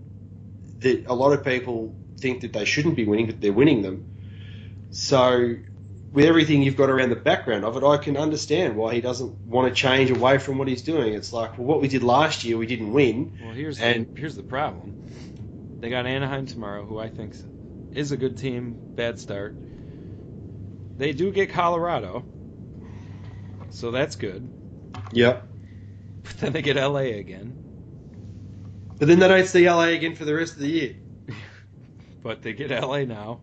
that a lot of people think that they shouldn't be winning, but they're winning them. So, with everything you've got around the background of it, I can understand why he doesn't want to change away from what he's doing. It's like, well, what we did last year, we didn't win. Well, here's And- the, here's the problem. They got Anaheim tomorrow, who I think is a good team. Bad start. They do get Colorado, so that's good. Yep. But then they get LA again. But then they don't see LA again for the rest of the year. *laughs* but they get LA now.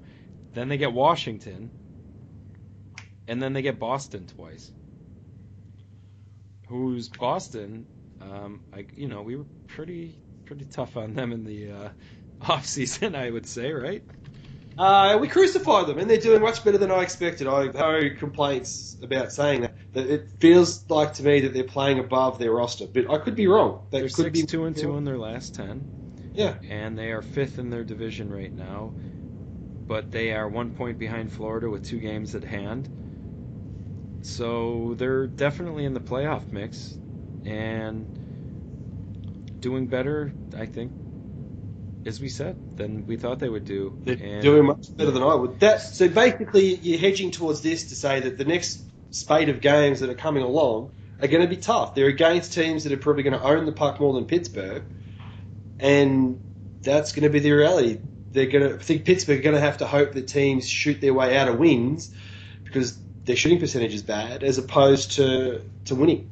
Then they get Washington. And then they get Boston twice. Who's Boston? Um, I, you know, we were pretty pretty tough on them in the uh, *laughs* off season, I would say, right? Uh, we crucified them, and they're doing much better than I expected. I have no complaints about saying that. That It feels like to me that they're playing above their roster, but I could be wrong. That They're could six be two and two in their last ten. Yeah. and they are fifth in their division right now. But they are one point behind Florida with two games at hand. So they're definitely in the playoff mix and doing better, I think, as we said, than we thought they would do. They're and doing much better than I would. That so basically you're hedging towards this to say that the next spate of games that are coming along are going to be tough. They're against teams that are probably going to own the puck more than Pittsburgh, and that's going to be the reality. They're going to I think Pittsburgh are going to have to hope that teams shoot their way out of wins because their shooting percentage is bad as opposed to to winning.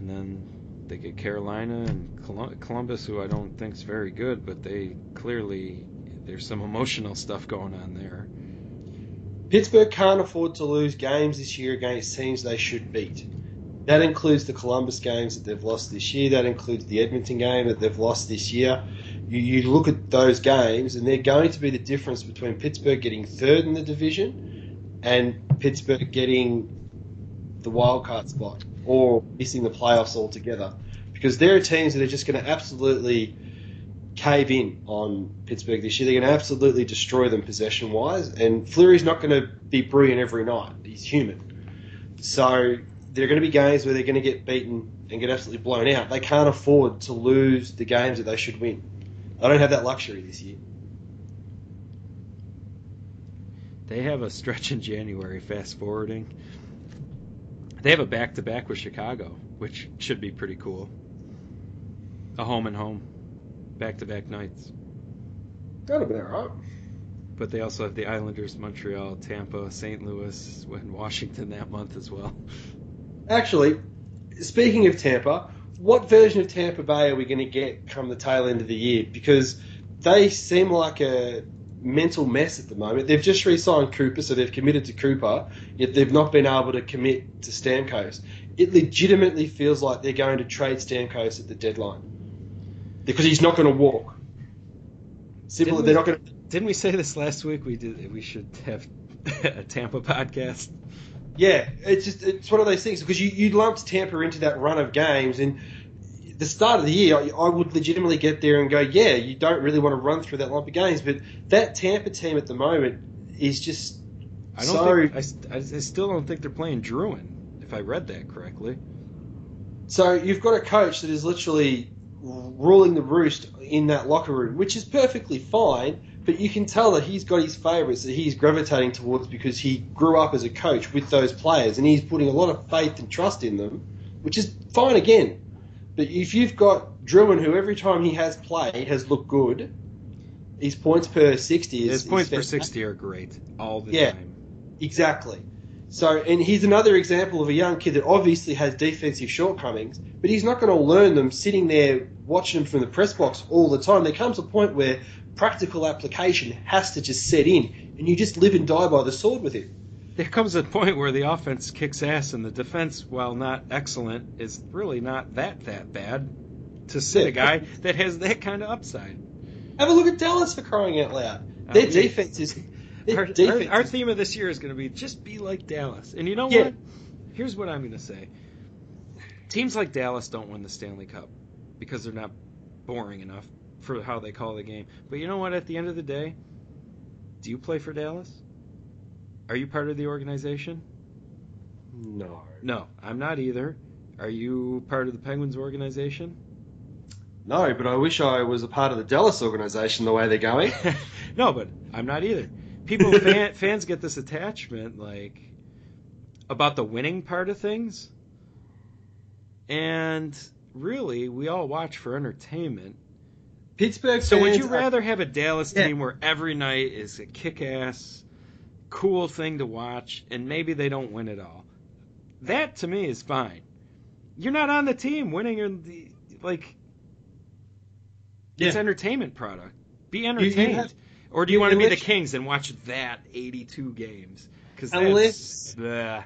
and then they get Carolina and Columbus, who I don't think is very good, but they clearly there's some emotional stuff going on there. Pittsburgh can't afford to lose games this year against teams they should beat. That includes the Columbus games that they've lost this year. That includes the Edmonton game that they've lost this year. You, you look at those games, and they're going to be the difference between Pittsburgh getting third in the division and Pittsburgh getting the wild card spot or missing the playoffs altogether. Because there are teams that are just going to absolutely cave in on Pittsburgh this year. They're going to absolutely destroy them possession wise, and Fleury's not going to be brilliant every night. He's human. So there are going to be games where they're going to get beaten and get absolutely blown out. They can't afford to lose the games that they should win. I don't have that luxury this year. They have a stretch in January, fast forwarding. They have a back to back with Chicago, which should be pretty cool. A home and home. Back to back nights. That'll be alright. But they also have the Islanders, Montreal, Tampa, St. Louis, and Washington that month as well. Actually, speaking of Tampa, what version of Tampa Bay are we going to get come the tail end of the year? Because they seem like a mental mess at the moment. They've just re-signed Cooper, so they've committed to Cooper, yet they've not been able to commit to Stamkos. It legitimately feels like they're going to trade Stamkos at the deadline because he's not going to walk. Simple. Didn't They're we- not going to. Didn't we say this last week? We did. We should have *laughs* a Tampa podcast. Yeah, it's just it's one of those things because you, you lumped Tampa into that run of games, and the start of the year, I, I would legitimately get there and go, yeah, you don't really want to run through that lump of games, but that Tampa team at the moment is just I don't so think. I, I I still don't think they're playing Drouin. If I read that correctly. so. You've got a coach that is literally ruling the roost in that locker room, which is perfectly fine. But you can tell that he's got his favourites that he's gravitating towards because he grew up as a coach with those players and he's putting a lot of faith and trust in them, which is fine again. But if you've got Drummond, who every time he has played has looked good, his points per 60 is. His points is per 60 are great all the Yeah. time. Exactly. So, and he's another example of a young kid that obviously has defensive shortcomings, but he's not going to learn them sitting there watching them from the press box all the time. There comes a point where practical application has to just set in, and you just live and die by the sword with it. There comes a point where the offense kicks ass and the defense, while not excellent, is really not that that bad to sit a guy *laughs* that has that kind of upside. Have a look at Dallas for crying out loud. Their Uh, defense is. Their Our, defense our, our theme of this year is going to be just be like Dallas. And you know Yeah. what? Here's what I'm going to say. Teams like Dallas don't win the Stanley Cup because they're not boring enough for how they call the game. But you know what? At the end of the day, do you play for Dallas? Are you part of the organization? No. No, I'm not either. Are you part of the Penguins organization? No, but I wish I was a part of the Dallas organization the way they're going. *laughs* no, but I'm not either. People, *laughs* fan, fans get this attachment, like about the winning part of things, and really, we all watch for entertainment. Pittsburgh So, would you are- rather have a Dallas Yeah. team where every night is a kick-ass, cool thing to watch, and maybe they don't win it all? That to me is fine. You're not on the team winning, or the, like it's entertainment product. Be you entertained. have- or do you you- want to be the Kings and watch that 82 games? Because Unless- bleh.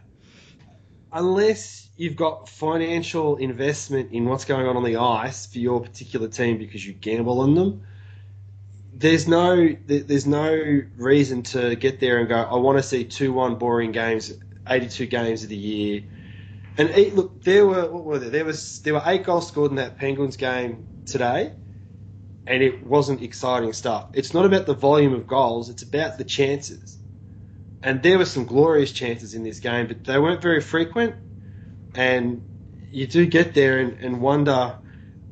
unless you've got financial investment in what's going on on the ice for your particular team because you gamble on them, there's no there's no reason to get there and go. I want to see two one boring games, 82 games of the year. And eight, look, there were what were there? There was there were eight goals scored in that Penguins game today, and it wasn't exciting stuff. It's not about the volume of goals; it's about the chances. And there were some glorious chances in this game, but they weren't very frequent. And you do get there and, and wonder,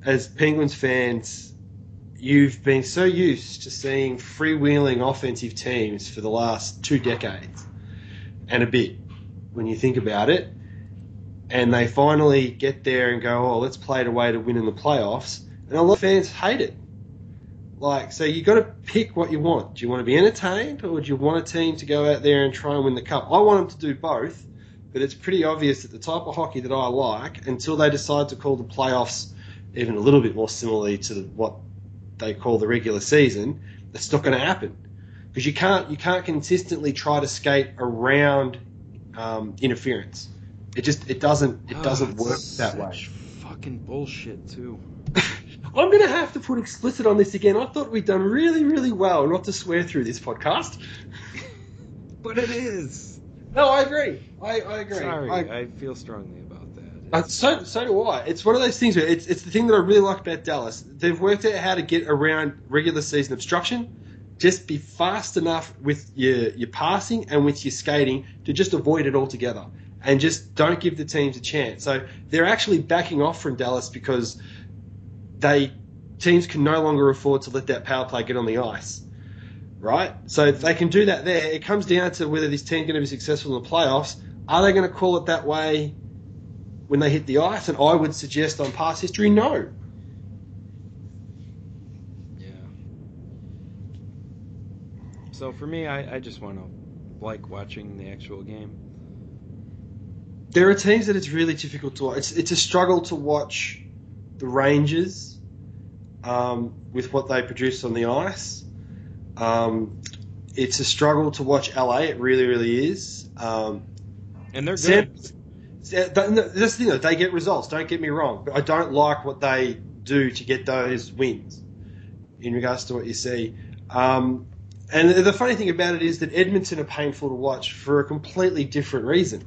as Penguins fans, you've been so used to seeing freewheeling offensive teams for the last two decades and a bit, when you think about it. And they finally get there and go, oh, let's play it away to win in the playoffs. And a lot of fans hate it. Like, so you've got to pick what you want. Do you want to be entertained, or do you want a team to go out there and try and win the cup? I want them to do both, but it's pretty obvious that the type of hockey that I like, until they decide to call the playoffs even a little bit more similarly to the, what they call the regular season, that's not going to happen because you can't you can't consistently try to skate around um, interference. It just it doesn't it Oh, doesn't work that way. Fucking bullshit too. *laughs* I'm going to have to put explicit on this again. I thought we'd done really, really well not to swear through this podcast. *laughs* But it is. No, I agree. I, I agree. Sorry, I- I, feel strongly about that. Uh, so, so do I. It's one of those things where it's, it's the thing that I really like about Dallas. They've worked out how to get around regular season obstruction. Just be fast enough with your, your passing and with your skating to just avoid it altogether. And just don't give the teams a chance. So they're actually backing off from Dallas because they teams can no longer afford to let that power play get on the ice. Right? So if they can do that there. It comes down to whether this team's going to be successful in the playoffs. Are they going to call it that way when they hit the ice? And I would suggest on past history, no. Yeah. So for me, I, I just want to like watching the actual game. There are teams that it's really difficult to watch. It's, it's a struggle to watch the Rangers um, with what they produce on the ice. Um, it's a struggle to watch LA. It really, really is. Um, And they're good. Yeah, th- That's the thing, though. They get results. Don't get me wrong, but I don't like what they do to get those wins. In regards to what you see, um, and the the funny thing about it is that Edmonton are painful to watch for a completely different reason.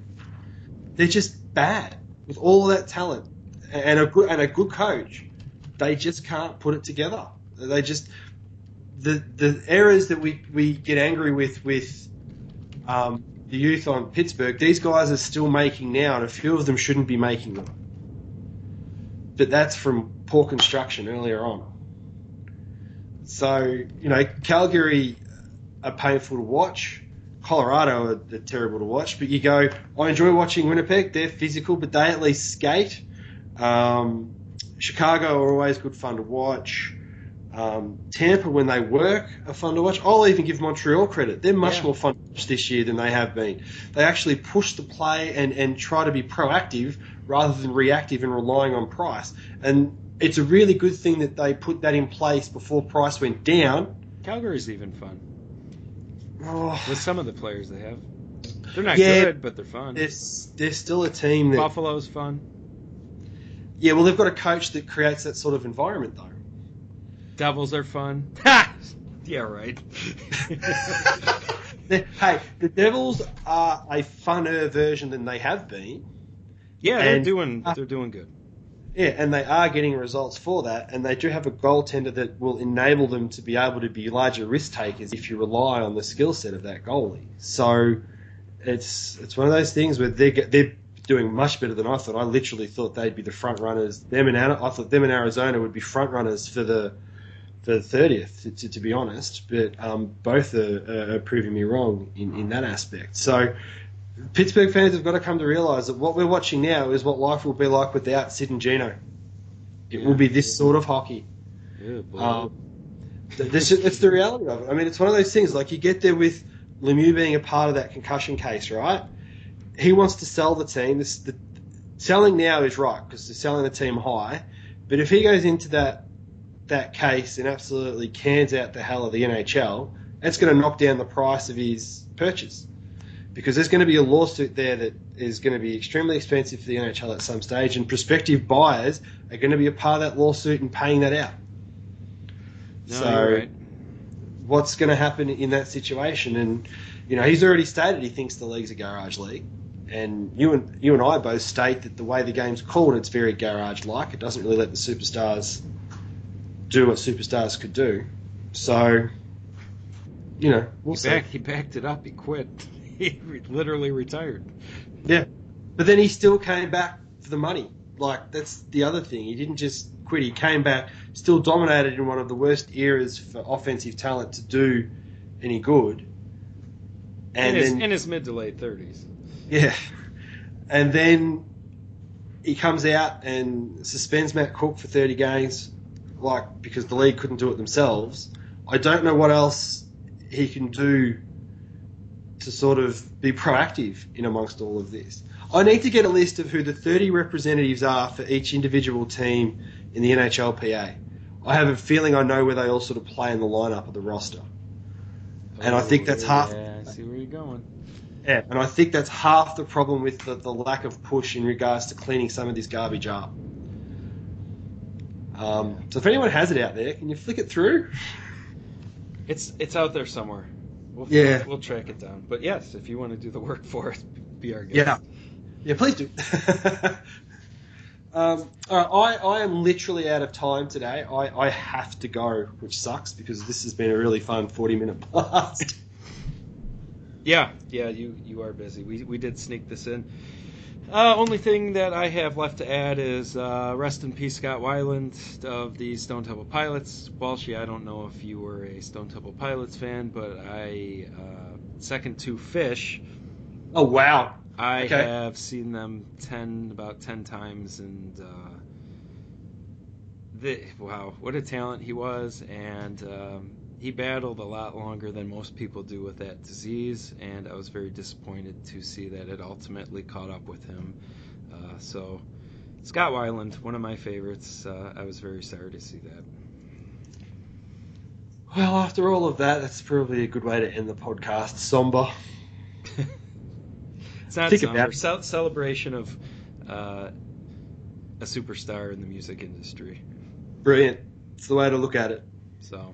They're just bad with all that talent and a good and a good coach. They just can't put it together. They just the the errors that we, we get angry with with um, the youth on Pittsburgh, these guys are still making now, and a few of them shouldn't be making them. But that's from poor construction earlier on. So, you know, Calgary are painful to watch. Colorado are, terrible to watch. But you go, I enjoy watching Winnipeg. They're physical, but they at least skate. Um, Chicago are always good fun to watch. Um, Tampa, when they work, are fun to watch. I'll even give Montreal credit. They're much Yeah. more fun to watch this year than they have been. They actually push the play and, and try to be proactive rather than reactive and relying on Price. And it's a really good thing that they put that in place before Price went down. Calgary's even fun Oh, with some of the players they have. They're not Yeah. good, but they're fun. they're, they're still a team that. Buffalo's fun. Yeah, well, they've got a coach that creates that sort of environment, though. Devils are fun. *laughs* Yeah, right. *laughs* Hey, the Devils are a funner version than they have been. yeah, they're And- doing uh, they're doing good. Yeah, and they are getting results for that, and they do have a goaltender that will enable them to be able to be larger risk takers if you rely on the skill set of that goalie. So it's it's one of those things where they are they're doing much better than I thought. I literally thought they'd be the front runners. Them and I thought them in Arizona would be front runners for the for the thirtieth. To, to, be honest, but um, both are, are proving me wrong in, in that aspect. So. Pittsburgh fans have got to come to realise that what we're watching now is what life will be like without Sid and Gino. It will be this sort of hockey. Yeah. Um, this, it's the reality of it. I mean, it's one of those things. Like you get there with Lemieux being a part of that concussion case, right? He wants to sell the team. This, the, selling now is right because they're selling the team high. But if he goes into that that case and absolutely cans out the hell of the NHL, it's going to knock down the price of his purchase because there's going to be a lawsuit there that is going to be extremely expensive for the NHL at some stage, and prospective buyers are going to be a part of that lawsuit and paying that out. no, so, right. what's going to happen in that situation? And you know, he's already stated he thinks the league's a garage league, and you and you and I both state that the way the game's called, it's very garage-like. It doesn't really let the superstars do what superstars could do. So, you know, we'll he, see. back, he backed it up. He quit. *laughs* He re- literally retired. Yeah, but then he still came back for the money. Like that's the other thing. He didn't just quit. He came back, still dominated in one of the worst eras for offensive talent to do any good. And in, his, then in his mid to late thirties. yeah, and then he comes out and suspends Matt Cooke for thirty games, like because the league couldn't do it themselves. I don't know what else he can do to sort of be proactive in amongst all of this. I need to get a list of who the 30 representatives are for each individual team in the NHLPA. I have a feeling I know where they all sort of play in the lineup of the roster. And I think that's half- Oh, Yeah, I see where you're going. Yeah, and I think that's half the problem with the, the lack of push in regards to cleaning some of this garbage up. Um, so if anyone has it out there, can you flick it through? It's it's out there somewhere. We'll, Yeah. we'll track it down. But yes, if you want to do the work *laughs* for us, be our guest. Yeah. Yeah, please do. *laughs* um, all right, I, I am literally out of time today. I, I have to go, which sucks because this has been a really fun 40 minute *laughs* blast. Yeah, yeah, you you are busy. We we did sneak this in. Uh, only thing that I have left to add is uh, rest in peace, Scott Weiland of the Stone Temple Pilots. Walshy, I don't know if you were a Stone Temple Pilots fan, but I uh, second to Phish. oh, wow. I Okay. have seen them ten about ten times, and uh, the, wow, what a talent he was! And um, he battled a lot longer than most people do with that disease, and I was very disappointed to see that it ultimately caught up with him. Uh, so, Scott Weiland, one of my favorites. Uh, I was very sorry to see that. Well, after all of that, that's probably a good way to end the podcast. Somber. *laughs* It's not Think somber. Ce- celebration of uh, a superstar in the music industry. Brilliant. It's the way to look at it. So,